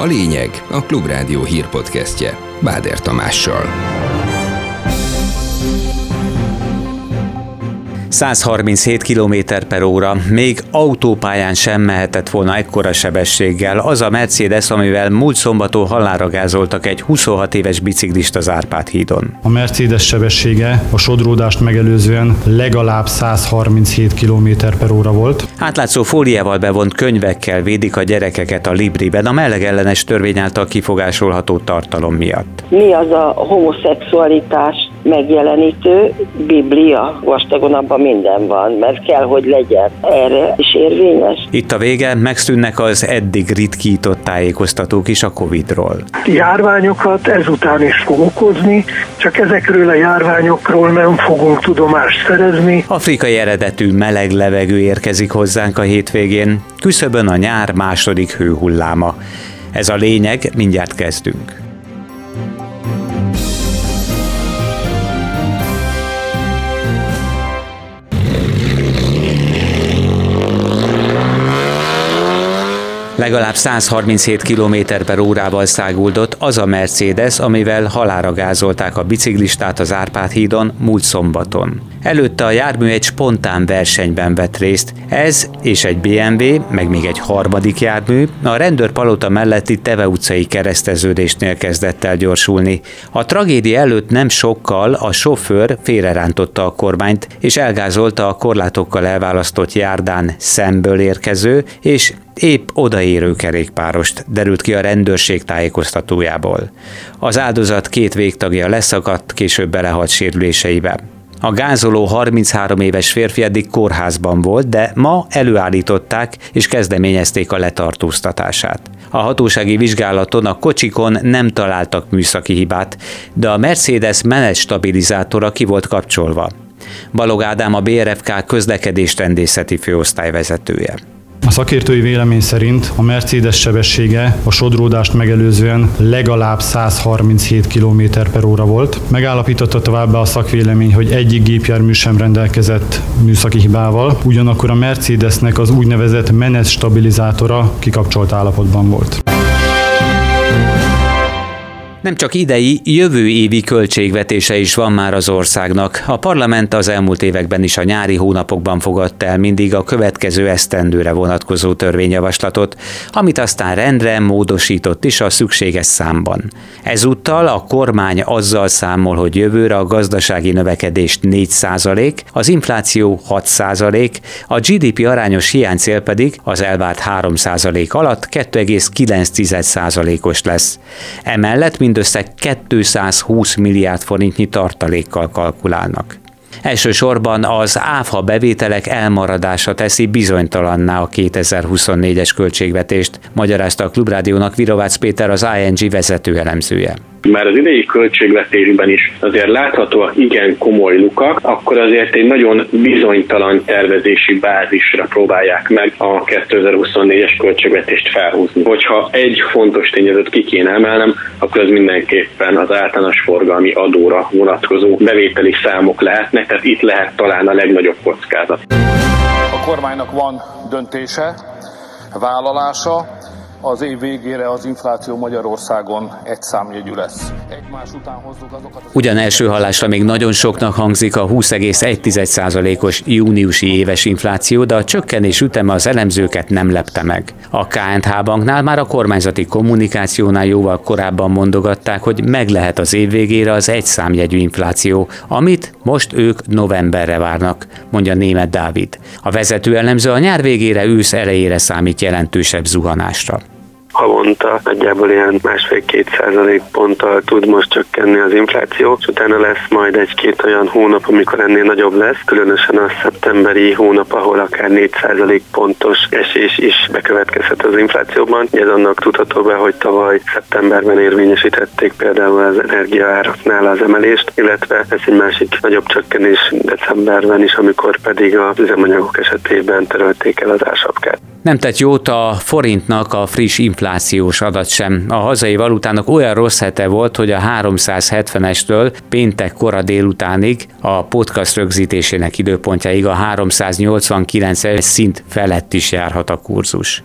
A lényeg a Klubrádió hírpodcastje Báder Tamással. 137 km per óra, még autópályán sem mehetett volna ekkora sebességgel az a Mercedes, amivel múlt szombaton halára gázoltak egy 26 éves biciklist az Árpád hídon. A Mercedes sebessége a sodródást megelőzően legalább 137 km per óra volt. Átlátszó fóliával bevont könyvekkel védik a gyerekeket a Libriben a melegellenes törvény által kifogásolható tartalom miatt. Mi az a homoszexualitás megjelenítő Biblia? Vastagon abban minden van, mert kell, hogy legyen. Erre is érvényes. Itt a vége, megszűnnek az eddig ritkított tájékoztatók is a Covid-ról. Járványokat ezután is fog okozni, csak ezekről a járványokról nem fogunk tudomást szerezni. Afrikai eredetű meleg levegő érkezik hozzánk a hétvégén, küszöbön a nyár második hőhulláma. Ez a lényeg, mindjárt kezdünk. Legalább 137 km per órával száguldott az a Mercedes, amivel halára gázolták a biciklistát az Árpád hídon múlt szombaton. Előtte a jármű egy spontán versenyben vett részt. Ez és egy BMW, meg még egy harmadik jármű a rendőrpalota melletti Teve utcai kereszteződésnél kezdett el gyorsulni. A tragédia előtt nem sokkal a sofőr félrerántotta a kormányt, és elgázolta a korlátokkal elválasztott járdán szemből érkező, és épp odaérő kerékpárost, derült ki a rendőrség tájékoztatójából. Az áldozat két végtagja leszakadt, később belehalt sérüléseibe. A gázoló 33 éves férfi eddig kórházban volt, de ma előállították és kezdeményezték a letartóztatását. A hatósági vizsgálaton a kocsikon nem találtak műszaki hibát, de a Mercedes menet stabilizátora ki volt kapcsolva. Balog Ádám a BRFK közlekedésrendészeti főosztály vezetője. A szakértői vélemény szerint a Mercedes sebessége a sodródást megelőzően legalább 137 km per óra volt. Megállapította továbbá a szakvélemény, hogy egyik gépjármű sem rendelkezett műszaki hibával, ugyanakkor a Mercedesnek az úgynevezett menet stabilizátora kikapcsolt állapotban volt. Nem csak idei, jövő évi költségvetése is van már az országnak. A parlament az elmúlt években is a nyári hónapokban fogadta el mindig a következő esztendőre vonatkozó törvényjavaslatot, amit aztán rendre módosított is a szükséges számban. Ezúttal a kormány azzal számol, hogy jövőre a gazdasági növekedés 4% az infláció 6% a GDP arányos hiánycél pedig az elvárt 3% alatt 2,9% os lesz. Emellett, mint mindössze 220 milliárd forintnyi tartalékkal kalkulálnak. Elsősorban az áfa bevételek elmaradása teszi bizonytalanná a 2024-es költségvetést, magyarázta a Klubrádiónak Virovácz Péter az ING vezető elemzője már az idei költségvetésben is azért láthatóak igen komoly lukak, akkor azért egy nagyon bizonytalan tervezési bázisra próbálják meg a 2024-es költségvetést felhúzni. Hogyha egy fontos tényezőt ki kéne emelnem, akkor az mindenképpen az általános forgalmi adóra vonatkozó bevételi számok lehetnek, tehát itt lehet talán a legnagyobb kockázat. A kormánynak van döntése, vállalása, az év végére az infláció Magyarországon egy számjegyű lesz. Egymás után hozzuk azokat... Az... Ugyan első hallásra még nagyon soknak hangzik a 20,1%-os júniusi éves infláció, de a csökkenés üteme az elemzőket nem lepte meg. A KNH banknál már a kormányzati kommunikációnál jóval korábban mondogatták, hogy meg lehet az év végére az egy számjegyű infláció, amit most ők novemberre várnak, mondja német Dávid. A vezető elemző a nyár végére ősz elejére számít jelentősebb zuhanásra havonta nagyjából ilyen másfél-két százalék ponttal tud most csökkenni az infláció, és utána lesz majd egy-két olyan hónap, amikor ennél nagyobb lesz, különösen a szeptemberi hónap, ahol akár 4 százalék pontos esés is bekövetkezhet az inflációban. Ez annak tudható be, hogy tavaly szeptemberben érvényesítették például az energiaáraknál az emelést, illetve ez egy másik nagyobb csökkenés decemberben is, amikor pedig az üzemanyagok esetében törölték el az ásapkát. Nem tett jót a forintnak a friss inflációs adat sem. A hazai valutának olyan rossz hete volt, hogy a 370-estől péntek kora délutánig a podcast rögzítésének időpontjáig a 389 szint felett is járhat a kurzus.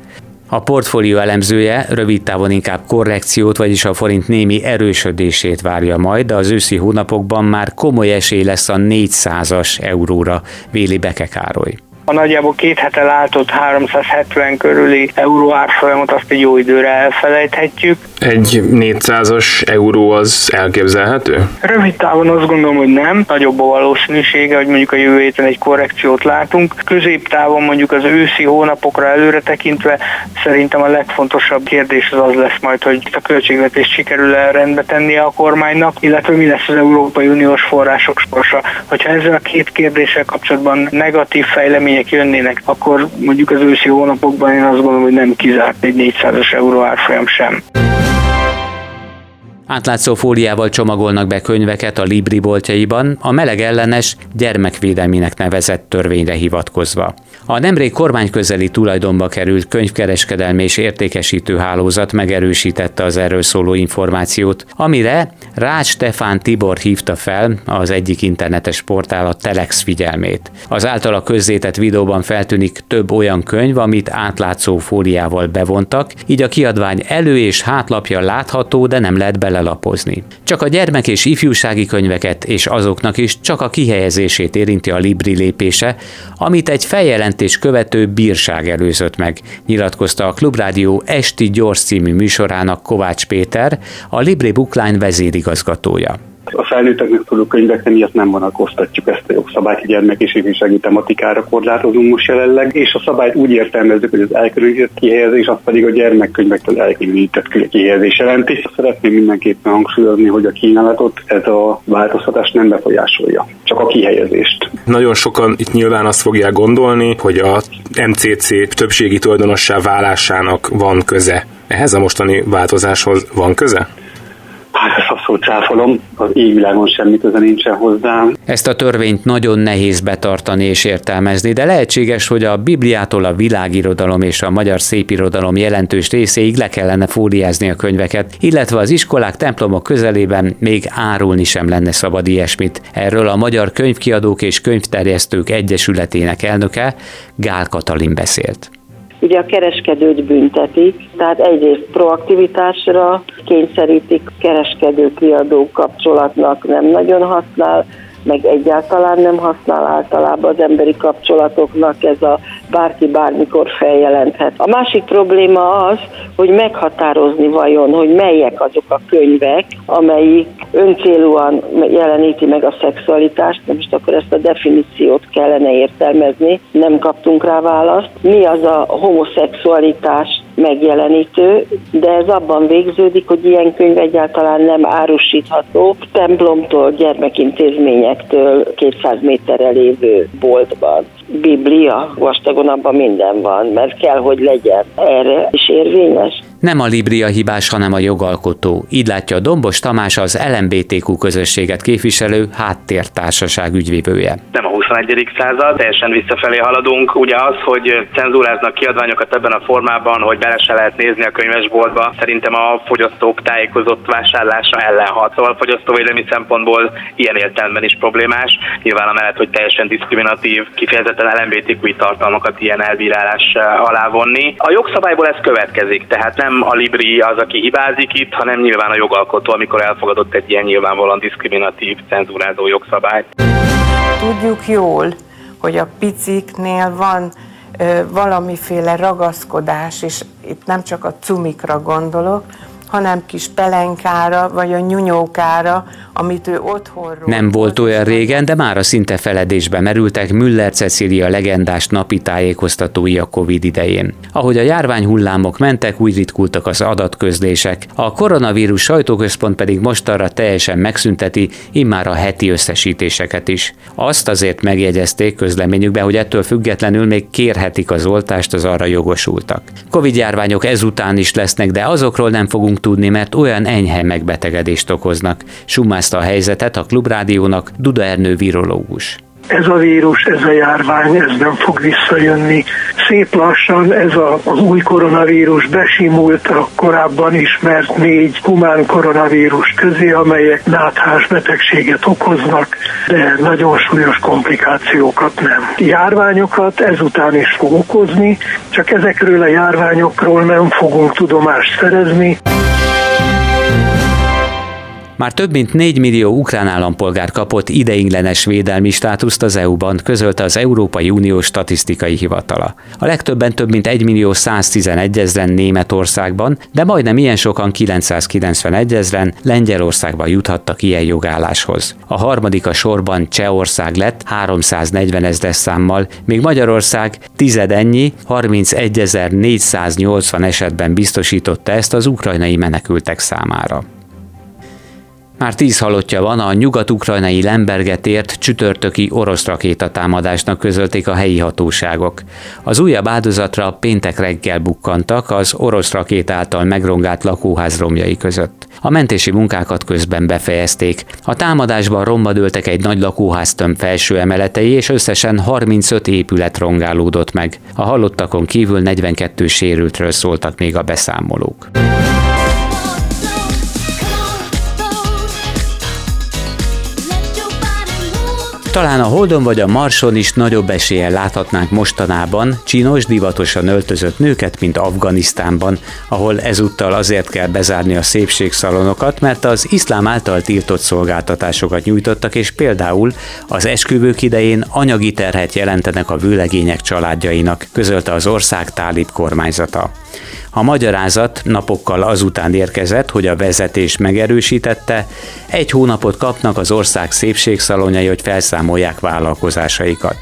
A portfólió elemzője rövid távon inkább korrekciót, vagyis a forint némi erősödését várja majd, de az őszi hónapokban már komoly esély lesz a 400-as euróra, véli Beke Károly. A nagyjából két hete látott 370 körüli euró árfolyamot azt egy jó időre elfelejthetjük. Egy 400-as euró az elképzelhető? Rövid távon azt gondolom, hogy nem. Nagyobb a valószínűsége, hogy mondjuk a jövő héten egy korrekciót látunk. Középtávon mondjuk az őszi hónapokra előre tekintve szerintem a legfontosabb kérdés az az lesz majd, hogy a költségvetést sikerül el rendbe tennie a kormánynak, illetve mi lesz az Európai Uniós források sorsa. Hogyha ezzel a két kérdéssel kapcsolatban negatív fejlemény eredmények jönnének, akkor mondjuk az őszi hónapokban én azt gondolom, hogy nem kizárt egy 400-as euró árfolyam sem. Átlátszó fóliával csomagolnak be könyveket a Libri boltjaiban, a meleg ellenes gyermekvédelminek nevezett törvényre hivatkozva. A nemrég kormányközeli tulajdonba került könyvkereskedelmi és értékesítő hálózat megerősítette az erről szóló információt, amire Rács Stefán Tibor hívta fel az egyik internetes portál a Telex figyelmét. Az általa közzétett videóban feltűnik több olyan könyv, amit átlátszó fóliával bevontak, így a kiadvány elő- és hátlapja látható, de nem lehet belelapozni. Csak a gyermek és ifjúsági könyveket és azoknak is csak a kihelyezését érinti a Libri lépése, amit egy feljelent bejelentés követő bírság előzött meg, nyilatkozta a Klubrádió Esti Gyors című műsorának Kovács Péter, a Libri Bookline vezérigazgatója. A felnőtteknek szóló könyvekre miatt nem vonatkoztatjuk ezt a jogszabályt, és ifjúsági tematikára korlátozunk most jelenleg, és a szabályt úgy értelmezzük, hogy az elkülönített kihelyezés, az pedig a gyermekkönyvektől elkülönített kihelyezés jelenti. Szeretném mindenképpen hangsúlyozni, hogy a kínálatot ez a változtatás nem befolyásolja, csak a kihelyezést. Nagyon sokan itt nyilván azt fogják gondolni, hogy a MCC többségi tulajdonossá válásának van köze. Ehhez a mostani változáshoz van köze? Abszolút cáfolom, az égvilágon semmi köze nincsen hozzá. Ezt a törvényt nagyon nehéz betartani és értelmezni, de lehetséges, hogy a Bibliától a világirodalom és a magyar szépirodalom jelentős részéig le kellene fóliázni a könyveket, illetve az iskolák, templomok közelében még árulni sem lenne szabad ilyesmit. Erről a Magyar Könyvkiadók és Könyvterjesztők Egyesületének elnöke Gál Katalin beszélt ugye a kereskedőt büntetik, tehát egyrészt proaktivitásra kényszerítik, kereskedő-kiadó kapcsolatnak nem nagyon használ, meg egyáltalán nem használ általában az emberi kapcsolatoknak ez a bárki bármikor feljelenthet. A másik probléma az, hogy meghatározni vajon, hogy melyek azok a könyvek, amelyik öncélúan jeleníti meg a szexualitást, de most akkor ezt a definíciót kellene értelmezni, nem kaptunk rá választ. Mi az a homoszexualitás megjelenítő, de ez abban végződik, hogy ilyen könyv egyáltalán nem árusítható templomtól, gyermekintézményektől 200 méterre lévő boltban. Biblia, vastagon abban minden van, mert kell, hogy legyen. Erre is érvényes. Nem a Libria hibás, hanem a jogalkotó. Így látja Dombos Tamás az LMBTQ közösséget képviselő háttértársaság ügyvívője. Nem a 21. század, teljesen visszafelé haladunk. Ugye az, hogy cenzúráznak kiadványokat ebben a formában, hogy bele se lehet nézni a könyvesboltba, szerintem a fogyasztók tájékozott vásárlása ellen hat. Szóval a fogyasztóvédelmi szempontból ilyen értelemben is problémás. Nyilván amellett, hogy teljesen diszkriminatív, kifejezetten LMBTQ tartalmakat ilyen elbírálás alá vonni. A jogszabályból ez következik, tehát nem a Libri az, aki hibázik itt, hanem nyilván a jogalkotó, amikor elfogadott egy ilyen nyilvánvalóan diszkriminatív, cenzúrázó jogszabályt. Tudjuk jól, hogy a piciknél van ö, valamiféle ragaszkodás, és itt nem csak a cumikra gondolok, hanem kis pelenkára, vagy a nyunyókára, amit ő otthonról... Nem volt olyan régen, de már a szinte feledésbe merültek Müller Cecilia legendás napi tájékoztatói a Covid idején. Ahogy a járvány hullámok mentek, úgy ritkultak az adatközlések. A koronavírus sajtóközpont pedig mostanra teljesen megszünteti immár a heti összesítéseket is. Azt azért megjegyezték közleményükbe, hogy ettől függetlenül még kérhetik az oltást az arra jogosultak. Covid járványok ezután is lesznek, de azokról nem fogunk tudni, mert olyan enyhe megbetegedést okoznak. Sumás magyarázta a helyzetet a Klubrádiónak Duda Ernő virológus. Ez a vírus, ez a járvány, ez nem fog visszajönni. szép lassan ez a, az új koronavírus besimult a korábban ismert négy humán koronavírus közé, amelyek náthás betegséget okoznak, de nagyon súlyos komplikációkat nem. Járványokat ezután is fog okozni, csak ezekről a járványokról nem fogunk tudomást szerezni. Már több mint 4 millió ukrán állampolgár kapott ideiglenes védelmi státuszt az EU-ban, közölte az Európai Unió statisztikai hivatala. A legtöbben több mint 1 millió 111 ezeren Németországban, de majdnem ilyen sokan 991 ezeren Lengyelországban juthattak ilyen jogálláshoz. A harmadik a sorban Csehország lett 340 ezres számmal, míg Magyarország tizedennyi 31.480 esetben biztosította ezt az ukrajnai menekültek számára. Már tíz halottja van a nyugat-ukrajnai Lemberget ért csütörtöki orosz rakétatámadásnak közölték a helyi hatóságok. Az újabb áldozatra péntek reggel bukkantak az orosz rakéta által megrongált lakóház romjai között. A mentési munkákat közben befejezték. A támadásban romba dőltek egy nagy lakóháztömb felső emeletei, és összesen 35 épület rongálódott meg. A halottakon kívül 42 sérültről szóltak még a beszámolók. Talán a Holdon vagy a Marson is nagyobb eséllyel láthatnánk mostanában csinos, divatosan öltözött nőket, mint Afganisztánban, ahol ezúttal azért kell bezárni a szépségszalonokat, mert az iszlám által tiltott szolgáltatásokat nyújtottak, és például az esküvők idején anyagi terhet jelentenek a vőlegények családjainak, közölte az ország tálib kormányzata. A magyarázat napokkal azután érkezett, hogy a vezetés megerősítette, egy hónapot kapnak az ország szépségszalonjai, hogy felszámolják vállalkozásaikat.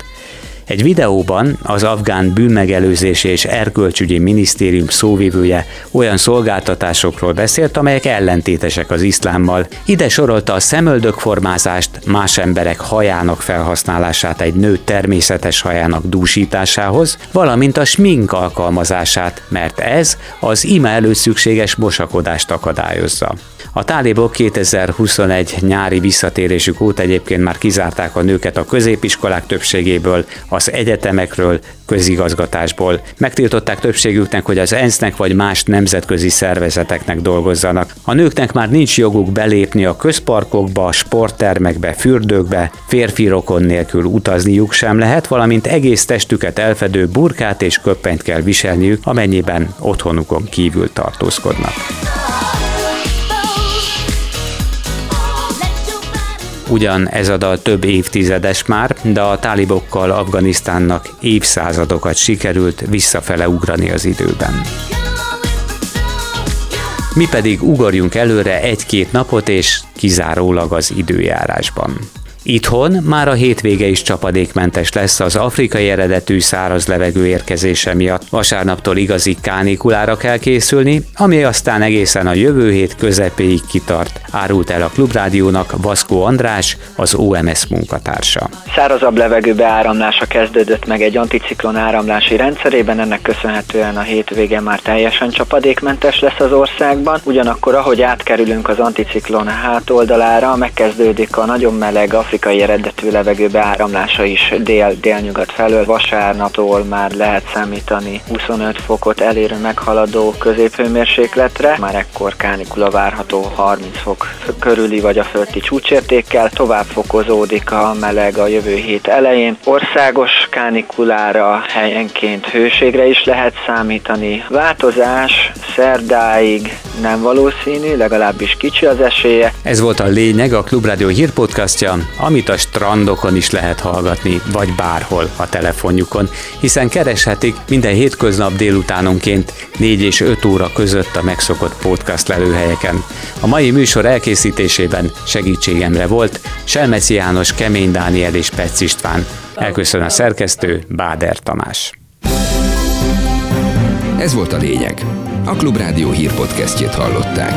Egy videóban az afgán bűnmegelőzési és erkölcsügyi minisztérium szóvivője olyan szolgáltatásokról beszélt, amelyek ellentétesek az iszlámmal. Ide sorolta a szemöldökformázást, más emberek hajának felhasználását egy nő természetes hajának dúsításához, valamint a smink alkalmazását, mert ez az ima előtt szükséges mosakodást akadályozza. A tálibok 2021 nyári visszatérésük óta egyébként már kizárták a nőket a középiskolák többségéből, az egyetemekről, közigazgatásból. Megtiltották többségüknek, hogy az ENSZ-nek vagy más nemzetközi szervezeteknek dolgozzanak. A nőknek már nincs joguk belépni a közparkokba, sporttermekbe, fürdőkbe, férfi rokon nélkül utazniuk sem lehet, valamint egész testüket elfedő burkát és köppenyt kell viselniük, amennyiben otthonukon kívül tartózkodnak. Ugyan ez a dal több évtizedes már, de a tálibokkal Afganisztánnak évszázadokat sikerült visszafele ugrani az időben. Mi pedig ugorjunk előre egy-két napot és kizárólag az időjárásban. Itthon már a hétvége is csapadékmentes lesz az afrikai eredetű száraz levegő érkezése miatt. Vasárnaptól igazi kánikulára kell készülni, ami aztán egészen a jövő hét közepéig kitart, árult el a Klubrádiónak Vaszkó András, az OMS munkatársa. Szárazabb levegő beáramlása kezdődött meg egy anticiklon áramlási rendszerében, ennek köszönhetően a hétvége már teljesen csapadékmentes lesz az országban. Ugyanakkor, ahogy átkerülünk az anticiklon hátoldalára, megkezdődik a nagyon meleg afrikai eredetű levegő beáramlása is dél-délnyugat felől. Vasárnaptól már lehet számítani 25 fokot elérő meghaladó középhőmérsékletre, már ekkor kánikula várható 30 fok körüli vagy a fölti csúcsértékkel, tovább fokozódik a meleg a jövő hét elején. Országos kánikulára helyenként hőségre is lehet számítani. Változás szerdáig nem valószínű, legalábbis kicsi az esélye. Ez volt a lényeg a Klubrádió hírpodcastja, amit a strandokon is lehet hallgatni, vagy bárhol a telefonjukon, hiszen kereshetik minden hétköznap délutánonként 4 és 5 óra között a megszokott podcast lelőhelyeken. A mai műsor elkészítésében segítségemre volt Selmeci János, Kemény Dániel és Pec István. Elköszön a szerkesztő Báder Tamás. Ez volt a lényeg. A Klubrádió hírpodcastjét hallották.